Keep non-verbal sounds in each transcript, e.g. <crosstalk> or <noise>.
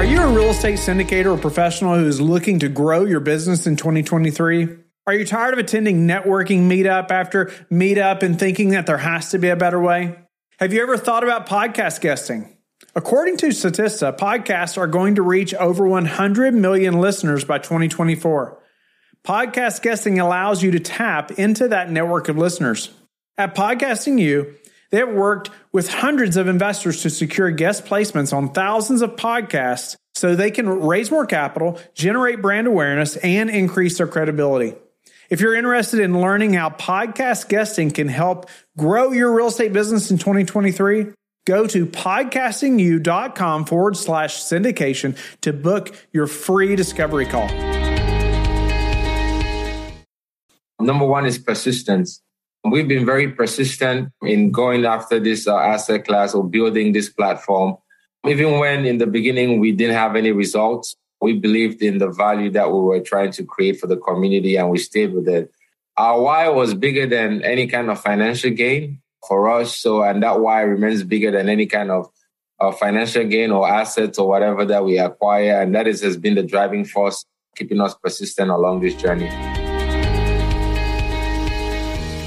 Are you a real estate syndicator or professional who is looking to grow your business in 2023? Are you tired of attending networking meetup after meetup and thinking that there has to be a better way? Have you ever thought about podcast guesting? According to Statista, podcasts are going to reach over 100 million listeners by 2024. Podcast guesting allows you to tap into that network of listeners. At Podcasting You, they have worked with hundreds of investors to secure guest placements on thousands of podcasts so they can raise more capital, generate brand awareness, and increase their credibility. If you're interested in learning how podcast guesting can help grow your real estate business in 2023, go to podcastingyou.com forward slash syndication to book your free discovery call. Number one is persistence. We've been very persistent in going after this uh, asset class or building this platform. Even when in the beginning we didn't have any results, we believed in the value that we were trying to create for the community and we stayed with it. Our why was bigger than any kind of financial gain for us. So, and that why remains bigger than any kind of uh, financial gain or assets or whatever that we acquire. And that is, has been the driving force keeping us persistent along this journey.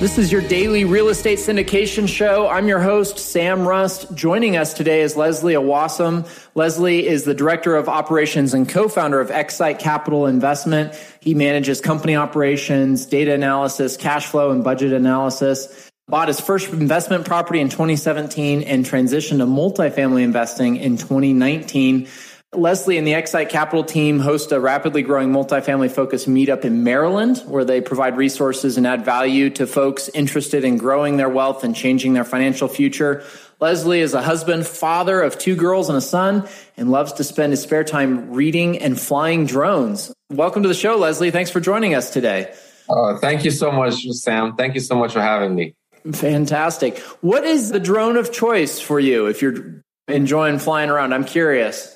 This is your daily real estate syndication show. I'm your host, Sam Rust. Joining us today is Leslie Awasom. Leslie is the director of operations and co-founder of Xsite Capital Investment. He manages company operations, data analysis, cash flow, and budget analysis. Bought his first investment property in 2017 and transitioned to multifamily investing in 2019. Leslie and the Xsite Capital team host a rapidly growing multifamily focused meetup in Maryland where they provide resources and add value to folks interested in growing their wealth and changing their financial future. Leslie is a husband, father of two girls and a son, and loves to spend his spare time reading and flying drones. Welcome to the show, Leslie. Thanks for joining us today. Oh, thank you so much, Sam. Thank you so much for having me. Fantastic. What is the drone of choice for you if you're enjoying flying around? I'm curious.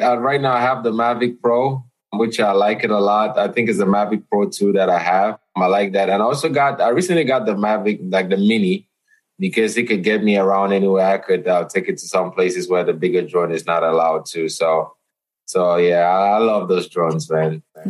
Uh, right now, I have the Mavic Pro, which I like it a lot. I think it's the Mavic Pro 2 that I have. I like that. And I also got, I recently got the Mavic, like the Mini, because it could get me around anywhere. I could uh, take it to some places where the bigger drone is not allowed to. So, so yeah, I love those drones, man. <laughs>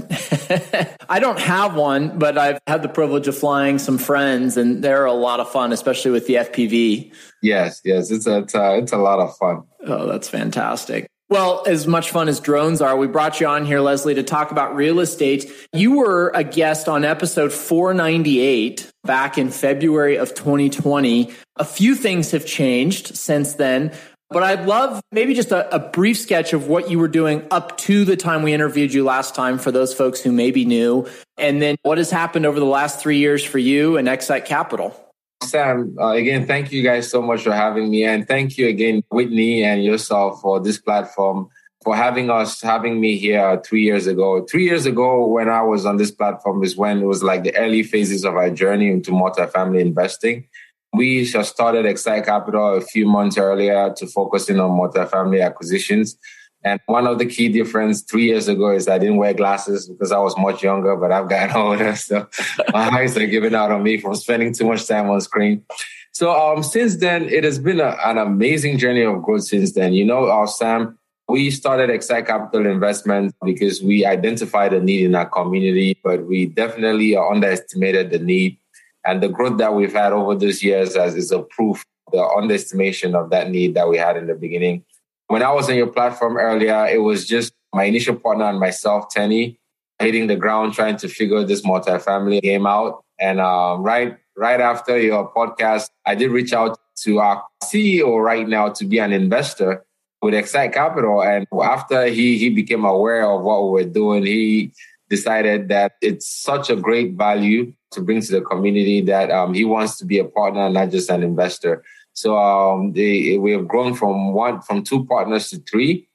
I don't have one, but I've had the privilege of flying some friends, and they're a lot of fun, especially with the FPV. Yes, yes, it's a it's a, it's a lot of fun. Oh, that's fantastic. Well, as much fun as drones are, we brought you on here, Leslie, to talk about real estate. You were a guest on episode 498 back in February of 2020. A few things have changed since then, but I'd love maybe just a, a, brief sketch of what you were doing up to the time we interviewed you last time for those folks who may be new. And then what has happened over the last three years for you and Xsite Capital. Sam, uh, again, thank you guys so much for having me. And thank you again, Whitney and yourself for this platform, for having us, having me here three years ago. Three years ago, when I was on this platform, is when it was like the early phases of our journey into multifamily investing. We just started Xsite Capital a few months earlier to focus in on multifamily acquisitions. And one of the key difference three years ago is I didn't wear glasses because I was much younger, but I've gotten <laughs> older. So my eyes are giving out on me from spending too much time on screen. So um, since then, it has been a, an amazing journey of growth since then. You know, uh, Sam, we started Xsite Capital Investment because we identified a need in our community, but we definitely underestimated the need. And the growth that we've had over those years as is a proof the underestimation of that need that we had in the beginning. When I was on your platform earlier, it was just my initial partner and myself, Tenny, hitting the ground trying to figure this multifamily game out. And um, right right after your podcast, I did reach out to our CEO right now to be an investor with Xsite Capital. And after he he became aware of what we were doing, he decided that it's such a great value to bring to the community that um, he wants to be a partner, not just an investor. So um, they, we have grown from one from two partners to three.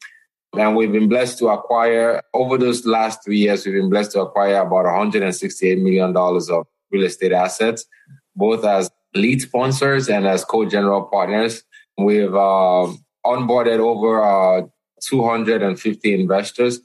And we've been blessed to acquire over those last three years, we've been blessed to acquire about $168 million of real estate assets, both as lead sponsors and as co-general partners. We've uh, onboarded over uh, 250 investors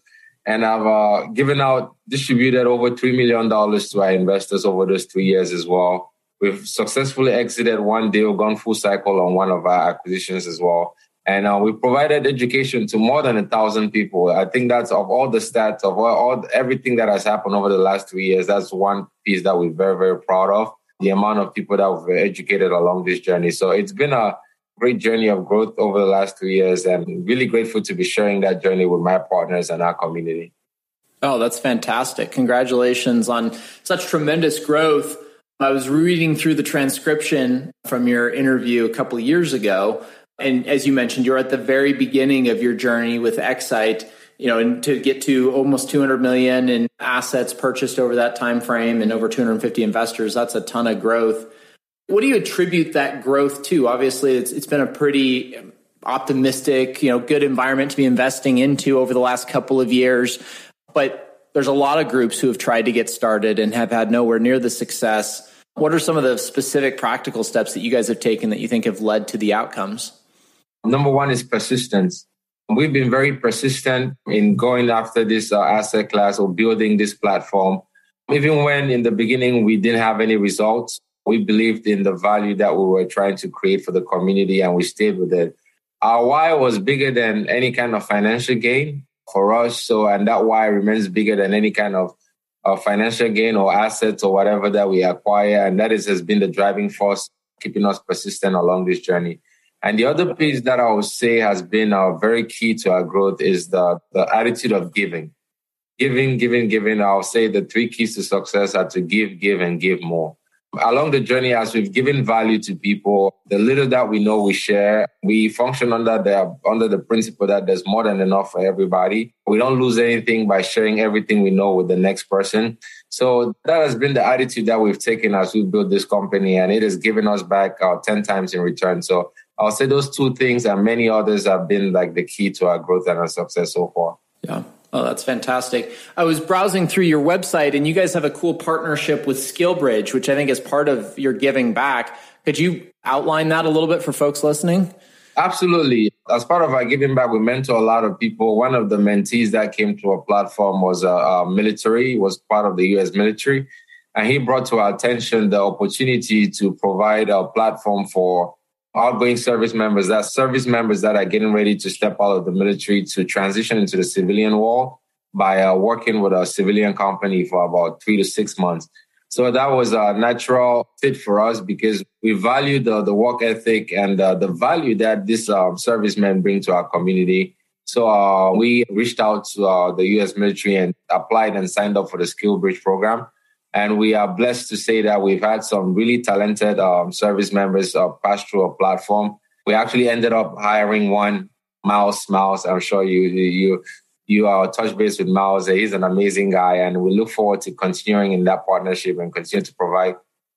and I've uh, given out, distributed over $3 million to our investors over those three years as well. We've successfully exited one deal, gone full cycle on one of our acquisitions as well. And uh, we provided education to more than a thousand people. I think that's of all the stats of all, all everything that has happened over the last three years. That's one piece that we're very, very proud of. The amount of people that we've educated along this journey. So it's been a great journey of growth over the last three years, and really grateful to be sharing that journey with my partners and our community. Oh, that's fantastic! Congratulations on such tremendous growth. I was reading through the transcription from your interview a couple years ago and as you mentioned, you're at the very beginning of your journey with Xsite, you know, and to get to almost 200 million in assets purchased over that time frame and over 250 investors, that's a ton of growth. What do you attribute that growth to? Obviously, it's it's been a pretty optimistic, you know, good environment to be investing into over the last couple of years, but there's a lot of groups who have tried to get started and have had nowhere near the success. What are some of the specific practical steps that you guys have taken that you think have led to the outcomes? Number one is persistence. We've been very persistent in going after this uh, asset class or building this platform. Even when in the beginning we didn't have any results, we believed in the value that we were trying to create for the community and we stayed with it. Our why was bigger than any kind of financial gain for us. So, and that why remains bigger than any kind of uh, financial gain or assets or whatever that we acquire. And that is, has been the driving force keeping us persistent along this journey. And the other piece that I would say has been uh, very key to our growth is the, the attitude of giving. Giving, giving, giving. I'll say the three keys to success are to give, give, and give more. Along the journey, as we've given value to people, the little that we know we share, we function under the under the principle that there's more than enough for everybody. We don't lose anything by sharing everything we know with the next person. So that has been the attitude that we've taken as we build this company, and it has given us back uh, ten times in return. So I'll say those two things and many others have been like the key to our growth and our success so far. Yeah. Oh, that's fantastic. I was browsing through your website and you guys have a cool partnership with SkillBridge, which I think is part of your giving back. Could you outline that a little bit for folks listening? Absolutely. As part of our giving back, we mentor a lot of people. One of the mentees that came to our platform was a, a military, was part of the U.S. military. And he brought to our attention the opportunity to provide a platform for outgoing service members, that's service members that are getting ready to step out of the military to transition into the civilian world by uh, working with a civilian company for about three to six months. So that was a natural fit for us because we value the, the work ethic and uh, the value that these uh, servicemen bring to our community. So uh, we reached out to uh, the U.S. military and applied and signed up for the Skill Bridge program. And we are blessed to say that we've had some really talented um, service members uh, pass through our platform. We actually ended up hiring one, Mouse. Mouse, I'm sure you you you are touch base with Miles. He's an amazing guy, and we look forward to continuing in that partnership and continue to provide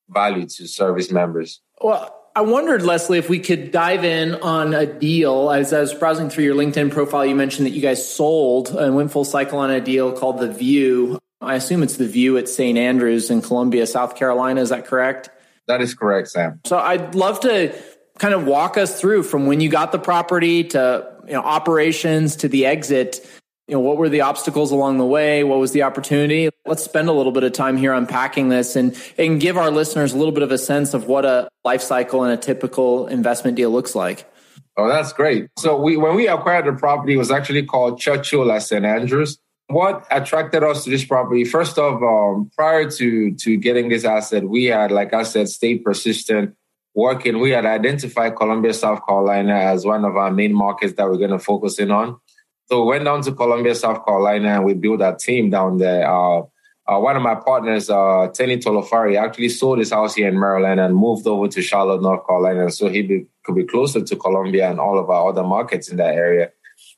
value to service members. Well, I wondered, Leslie, if we could dive in on a deal. As I was browsing through your LinkedIn profile, you mentioned that you guys sold and went full cycle on a deal called The View. I assume it's the view at St. Andrews in Columbia, South Carolina. Is that correct? That is correct, Sam. So I'd love to kind of walk us through from when you got the property to you know, operations to the exit. You know, what were the obstacles along the way? What was the opportunity? Let's spend a little bit of time here unpacking this and, and give our listeners a little bit of a sense of what a life cycle and a typical investment deal looks like. Oh, that's great. So we when we acquired the property, it was actually called Churchill at St. Andrews what attracted us to this property first off um, prior to to getting this asset we had like i said stayed persistent working. We had identified columbia south carolina as one of our main markets that we're going to focus in on. So we went down to columbia south carolina and we built our team down there. Uh, uh, one of my partners, uh, Tenny Tolofari, actually sold his house here in Maryland and moved over to Charlotte, North Carolina, so he be, could be closer to Columbia and all of our other markets in that area.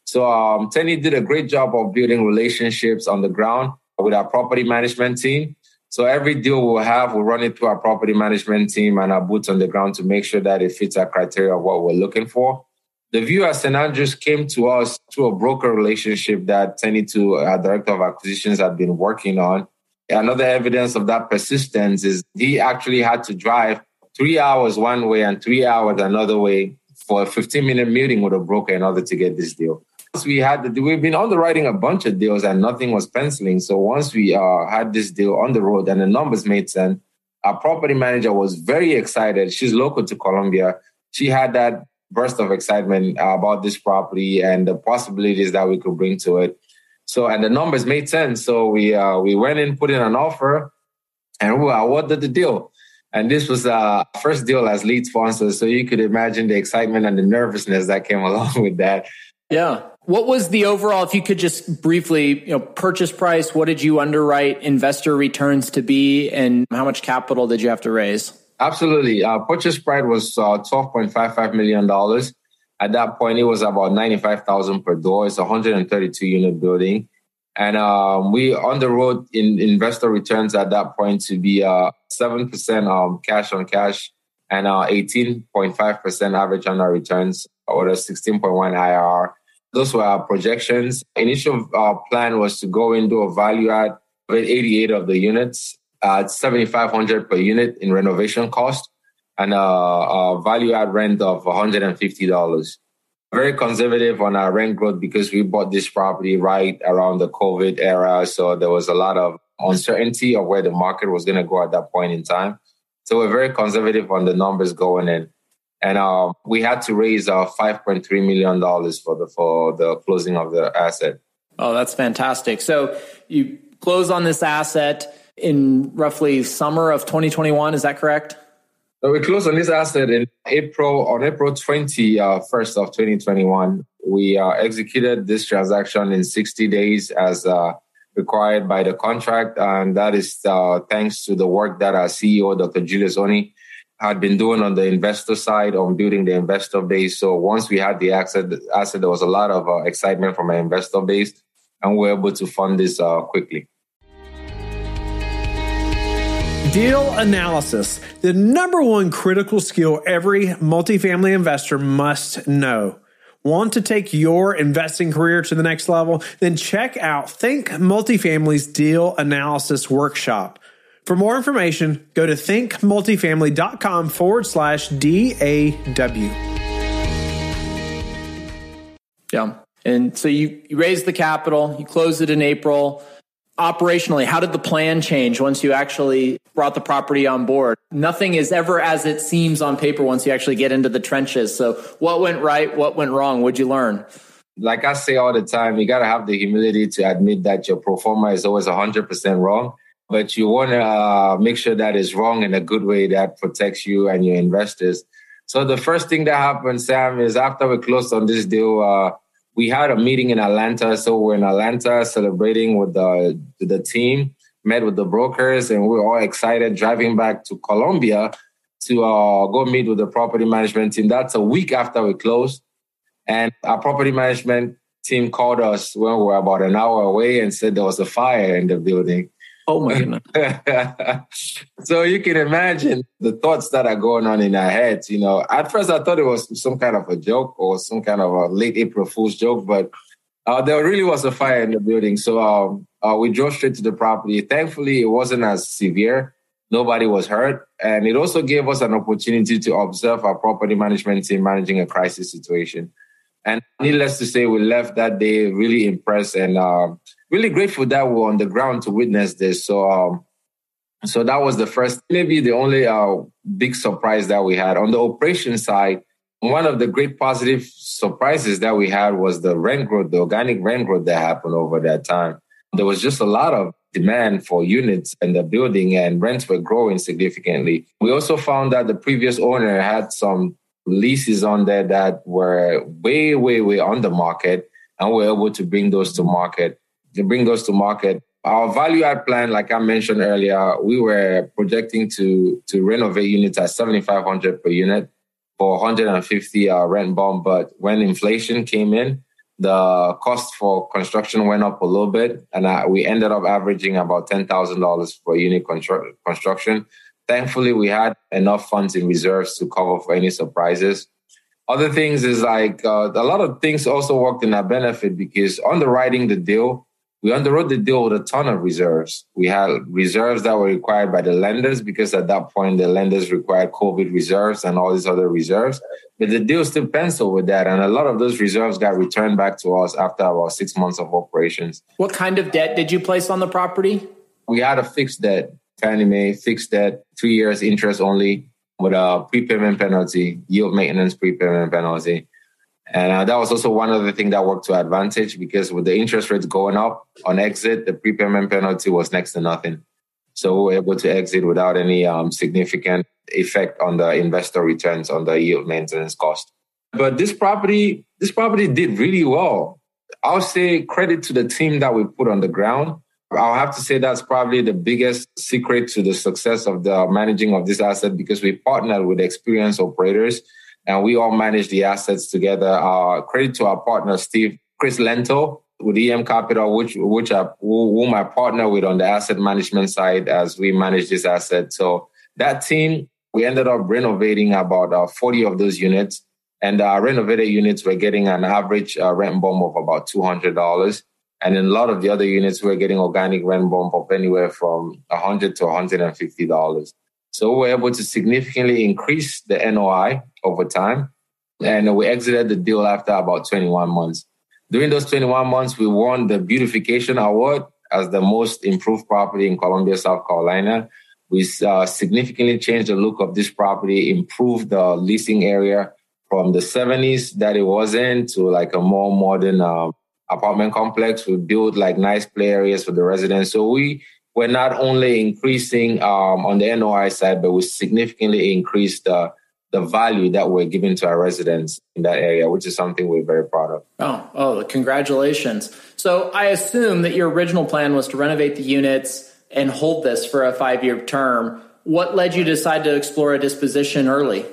So um, Tenny did a great job of building relationships on the ground with our property management team. So every deal we'll have, we'll run it through our property management team and our boots on the ground to make sure that it fits our criteria of what we're looking for. The view at St. Andrews came to us through a broker relationship that Tenny, to our director of acquisitions, had been working on. Another evidence of that persistence is he actually had to drive three hours one way and three hours another way for a 15 minute meeting with a broker in order to get this deal we had the, we've been underwriting a bunch of deals and nothing was penciling. So once we uh, had this deal on the road and the numbers made sense, our property manager was very excited. She's local to Columbia. She had that burst of excitement about this property and the possibilities that we could bring to it. So, and the numbers made sense. So we uh, we went in, put in an offer, and we awarded the deal. And this was our first deal as lead sponsor. So you could imagine the excitement and the nervousness that came <laughs> along with that. Yeah. What was the overall, if you could just briefly, you know, purchase price, what did you underwrite investor returns to be and how much capital did you have to raise? Absolutely. Uh, purchase price was uh, $12.55 million. At that point, it was about 95000 per door. It's a 132 unit building. And um, we underwrote in investor returns at that point to be uh, 7% um, cash on cash and uh, 18.5% average on our returns or a 16.1 IRR. Those were our projections. Initial uh, plan was to go into a value add with 88 of the units at 7,500 per unit in renovation cost and a, a value add rent of $150. Very conservative on our rent growth because we bought this property right around the COVID era. So there was a lot of uncertainty of where the market was going to go at that point in time. So we're very conservative on the numbers going in and uh, we had to raise uh, 5.3 million dollars for the for the closing of the asset. Oh, that's fantastic! So you close on this asset in roughly summer of 2021. Is that correct? So we closed on this asset in April on April 21st uh, of 2021. We uh, executed this transaction in 60 days as uh, required by the contract, and that is uh, thanks to the work that our CEO, Dr. Julius Oni, had been doing on the investor side on building the investor base. So once we had the asset, asset there was a lot of uh, excitement from our investor base, and we were able to fund this uh, quickly. Deal analysis, the number one critical skill every multifamily investor must know. Want to take your investing career to the next level? Then check out Think Multifamily's Deal Analysis Workshop. For more information, go to thinkmultifamily.com forward slash DAW. Yeah. And so you, you raised the capital, you closed it in April. Operationally, how did the plan change once you actually brought the property on board? Nothing is ever as it seems on paper once you actually get into the trenches. So, what went right? What went wrong? What'd you learn? Like I say all the time, you got to have the humility to admit that your pro forma is always 100% wrong but you want to uh, make sure that is wrong in a good way that protects you and your investors. So the first thing that happened, Sam, is after we closed on this deal, uh, we had a meeting in Atlanta. So we're in Atlanta celebrating with the the team, met with the brokers, and we are all excited driving back to Columbia to uh, go meet with the property management team. That's a week after we closed, and our property management team called us when we were about an hour away and said there was a fire in the building. Oh my goodness. <laughs> so you can imagine the thoughts that are going on in our heads. You know, at first I thought it was some kind of a joke or some kind of a late April Fool's joke, but uh, there really was a fire in the building. So um, uh, we drove straight to the property. Thankfully, it wasn't as severe. Nobody was hurt. And it also gave us an opportunity to observe our property management team managing a crisis situation. And needless to say, we left that day really impressed and uh, really grateful that we are on the ground to witness this. So, um, so that was the first, maybe the only uh, big surprise that we had on the operation side. One of the great positive surprises that we had was the rent growth, the organic rent growth that happened over that time. There was just a lot of demand for units in the building and rents were growing significantly. We also found that the previous owner had some leases on there that were way, way, way on the market and we we're able to bring those to market to bring those to market. Our value add plan, like I mentioned earlier, we were projecting to to renovate units at 7,500 per unit for 150 uh, rent bump. But when inflation came in, the cost for construction went up a little bit, and we ended up averaging about ten thousand dollars per unit constru- construction. Thankfully, we had enough funds in reserves to cover for any surprises. Other things is like uh, a lot of things also worked in our benefit because underwriting the deal, we underwrote the deal with a ton of reserves. We had reserves that were required by the lenders because at that point the lenders required COVID reserves and all these other reserves. But the deal still penciled with that, and a lot of those reserves got returned back to us after about six months of operations. What kind of debt did you place on the property? We had a fixed debt, Fannie Mae fixed debt, three years interest only. with a prepayment penalty, yield maintenance prepayment penalty. And uh, that was also one of the things that worked to advantage because with the interest rates going up on exit, the prepayment penalty was next to nothing. So we were able to exit without any um, significant effect on the investor returns on the yield maintenance cost. But this property, this property did really well. I'll say credit to the team that we put on the ground. I'll have to say that's probably the biggest secret to the success of the managing of this asset because we partnered with experienced operators and we all manage the assets together. Uh, credit to our partner, Steve, Chris Lento with EM Capital, which, which I, whom I partner with on the asset management side as we manage this asset. So that team, we ended up renovating about uh, 40 of those units and our renovated units were getting an average uh, rent bump of about $200. And in a lot of the other units, we're getting organic rent bump of anywhere from 100 to $150. So we were able to significantly increase the NOI over time. And we exited the deal after about 21 months. During those 21 months, we won the Beautification Award as the most improved property in Columbia, South Carolina. We uh, significantly changed the look of this property, improved the leasing area, from the 70s that it was in to like a more modern uh, apartment complex. We built like nice play areas for the residents. So we were not only increasing um, on the NOI side, but we significantly increased the the value that we're giving to our residents in that area, which is something we're very proud of. Oh, oh, congratulations. So I assume that your original plan was to renovate the units and hold this for a five year term. What led you to decide to explore a disposition early?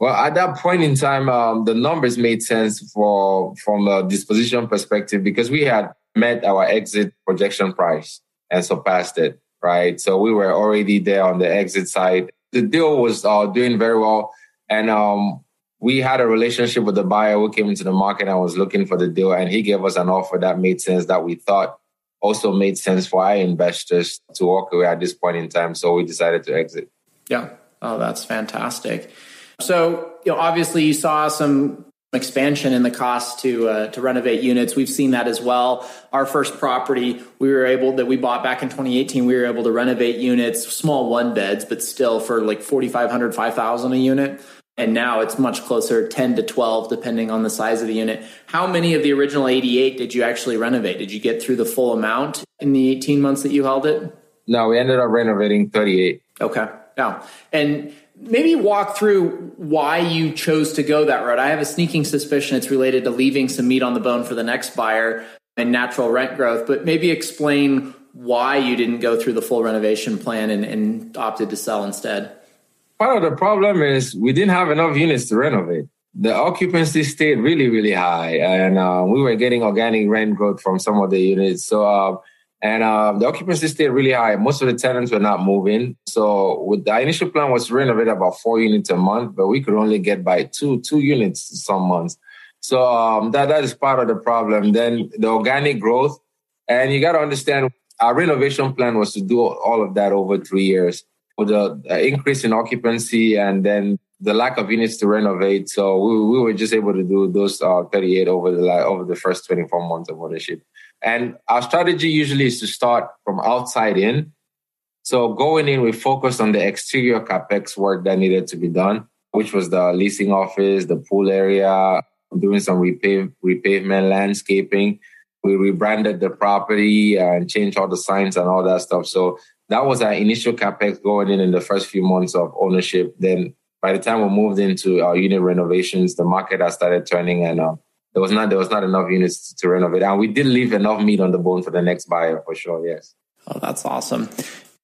Well, at that point in time, um, the numbers made sense for from a disposition perspective because we had met our exit projection price and surpassed it. Right, so we were already there on the exit side. The deal was uh, doing very well, and um, we had a relationship with the buyer who came into the market and was looking for the deal, and he gave us an offer that made sense that we thought also made sense for our investors to walk away at this point in time. So we decided to exit. Yeah. Oh, that's fantastic. So, you know, obviously you saw some expansion in the cost to uh, to renovate units. We've seen that as well. Our first property, we were able that we bought back in 2018, we were able to renovate units, small one beds, but still for like 4500 5000 a unit. And now it's much closer 10 to 12 depending on the size of the unit. How many of the original 88 did you actually renovate? Did you get through the full amount in the 18 months that you held it? No, we ended up renovating 38. Okay. Yeah. And maybe walk through why you chose to go that route. I have a sneaking suspicion it's related to leaving some meat on the bone for the next buyer and natural rent growth, but maybe explain why you didn't go through the full renovation plan and, and opted to sell instead. Part of the problem is we didn't have enough units to renovate. The occupancy stayed really, really high, and uh, we were getting organic rent growth from some of the units. So uh, and uh, the occupancy stayed really high. Most of the tenants were not moving. So with the initial plan was to renovate about four units a month, but we could only get by two two units some months. So um, that that is part of the problem. Then the organic growth, and you got to understand our renovation plan was to do all of that over three years with the increase in occupancy and then the lack of units to renovate. So we, we were just able to do those uh, 38 over the over the first 24 months of ownership. And our strategy usually is to start from outside in. So going in, we focused on the exterior capex work that needed to be done, which was the leasing office, the pool area, doing some repave, repavement, landscaping. We rebranded the property and changed all the signs and all that stuff. So that was our initial capex going in in the first few months of ownership. Then by the time we moved into our unit renovations, the market has started turning and uh, there was not there was not enough units to renovate, and we did leave enough meat on the bone for the next buyer for sure. Yes. Oh, that's awesome.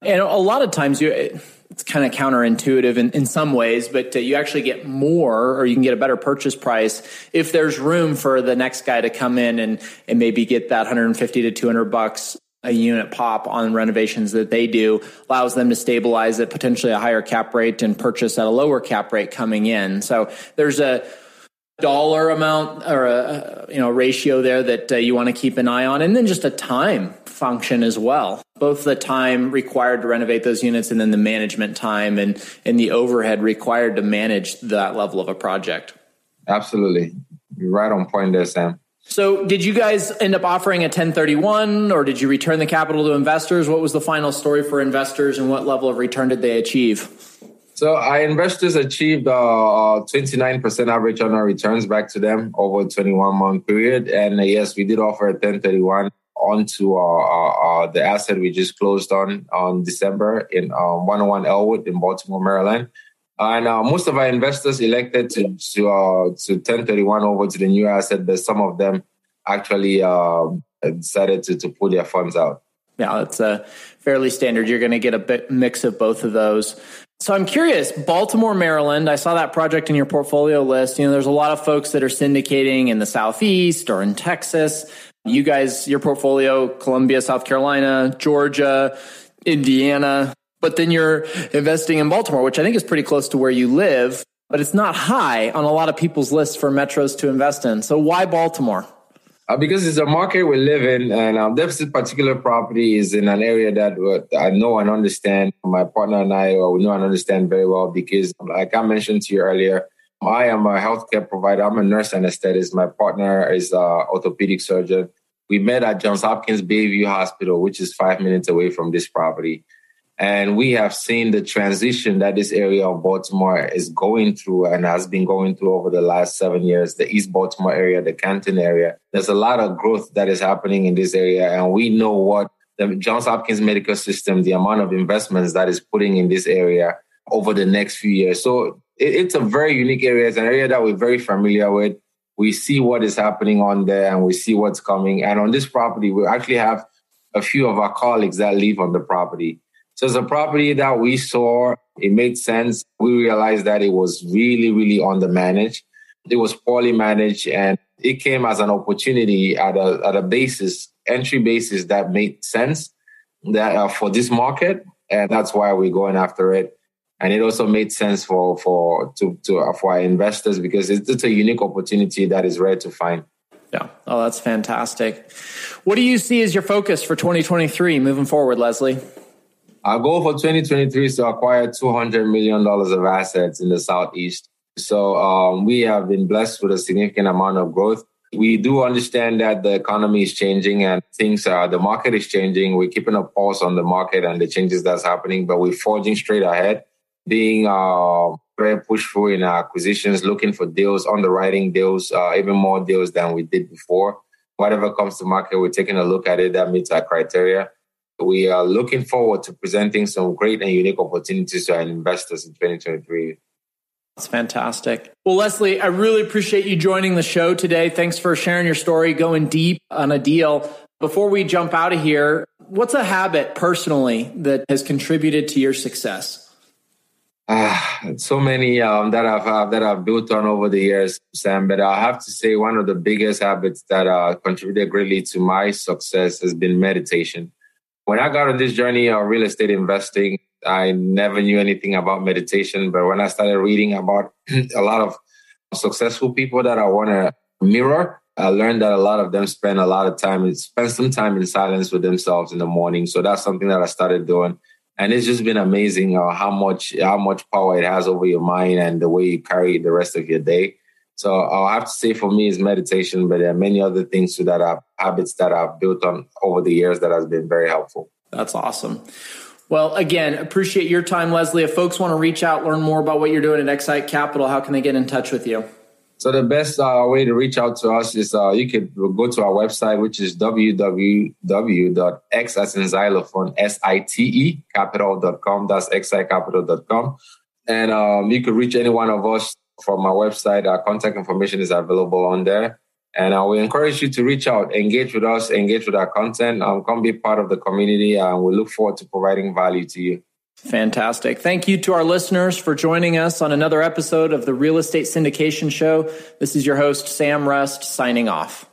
And a lot of times you it's kind of counterintuitive in, in some ways, but uh, you actually get more or you can get a better purchase price if there's room for the next guy to come in and, and maybe get that 150 to 200 bucks a unit pop on renovations that they do allows them to stabilize at potentially a higher cap rate and purchase at a lower cap rate coming in. So there's a dollar amount or a you know ratio there that uh, you want to keep an eye on and then just a time function as well. Both the time required to renovate those units and then the management time and and the overhead required to manage that level of a project. Absolutely. You're right on point there sam so did you guys end up offering a 1031 or did you return the capital to investors what was the final story for investors and what level of return did they achieve So our investors achieved uh, 29% average on our returns back to them over a 21 month period. And uh, yes, we did offer a 1031 onto uh, the asset we just closed on on December in um, 101 Elwood in Baltimore, Maryland. And uh, most of our investors elected to to, uh, to 1031 over to the new asset, but some of them actually uh, decided to, to pull their funds out. Yeah, that's a fairly standard. You're going to get a bit mix of both of those. So I'm curious, Baltimore, Maryland, I saw that project in your portfolio list. You know, there's a lot of folks that are syndicating in the Southeast or in Texas. You guys, your portfolio, Columbia, South Carolina, Georgia, Indiana, but then you're investing in Baltimore, which I think is pretty close to where you live, but it's not high on a lot of people's lists for metros to invest in. So why Baltimore? Uh, because it's a market we live in, and um, this particular property is in an area that uh, I know and understand. My partner and I, uh, we know and understand very well because, like I mentioned to you earlier, I am a healthcare provider. I'm a nurse anesthetist. My partner is an orthopedic surgeon. We met at Johns Hopkins Bayview Hospital, which is five minutes away from this property. And we have seen the transition that this area of Baltimore is going through and has been going through over the last seven years, the East Baltimore area, the Canton area. There's a lot of growth that is happening in this area. And we know what the Johns Hopkins medical system, the amount of investments that is putting in this area over the next few years. So it's a very unique area. It's an area that we're very familiar with. We see what is happening on there and we see what's coming. And on this property, we actually have a few of our colleagues that live on the property. So it's a property that we saw. It made sense. We realized that it was really, really undermanaged. It was poorly managed and it came as an opportunity at a, at a basis, entry basis that made sense that uh, for this market. And that's why we're going after it. And it also made sense for, for, to, to, uh, for our investors because it's, it's a unique opportunity that is rare to find. Yeah. Oh, that's fantastic. What do you see as your focus for 2023 moving forward, Leslie? Our goal for 2023 is to acquire $200 million of assets in the Southeast. So um, we have been blessed with a significant amount of growth. We do understand that the economy is changing and things are, the market is changing. We're keeping a pulse on the market and the changes that's happening, but we're forging straight ahead, being uh, very pushful in our acquisitions, looking for deals, underwriting deals, uh, even more deals than we did before. Whatever comes to market, we're taking a look at it that meets our criteria. We are looking forward to presenting some great and unique opportunities to our investors in 2023. That's fantastic. Well, Leslie, I really appreciate you joining the show today. Thanks for sharing your story, going deep on a deal. Before we jump out of here, what's a habit personally that has contributed to your success? Uh, so many um, that I've uh, that I've built on over the years, Sam. But I have to say, one of the biggest habits that uh, contributed greatly to my success has been meditation. When I got on this journey of real estate investing, I never knew anything about meditation. But when I started reading about <clears throat> a lot of successful people that I want to mirror, I learned that a lot of them spend a lot of time, spend some time in silence with themselves in the morning. So that's something that I started doing. And it's just been amazing uh, how much how much power it has over your mind and the way you carry the rest of your day. So I'll have to say for me is meditation, but there are many other things too that are habits that I've built on over the years that has been very helpful. That's awesome. Well, again, appreciate your time, Leslie. If folks want to reach out, learn more about what you're doing at Xsite Capital, how can they get in touch with you? So the best uh, way to reach out to us is uh, you could go to our website, which is www.x as in xylophone, S-I-T-E capital.com. That's xsitecapital.com. And um, you could reach any one of us from our website. Our contact information is available on there. And I will encourage you to reach out, engage with us, engage with our content, um, come be part of the community. And we look forward to providing value to you. Fantastic. Thank you to our listeners for joining us on another episode of the Real Estate Syndication Show. This is your host, Sam Rust, signing off.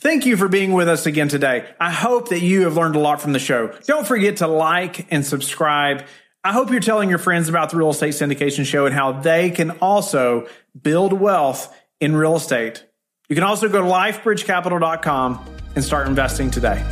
Thank you for being with us again today. I hope that you have learned a lot from the show. Don't forget to like and subscribe. I hope you're telling your friends about the Real Estate Syndication Show and how they can also build wealth in real estate. You can also go to lifebridgecapital.com and start investing today.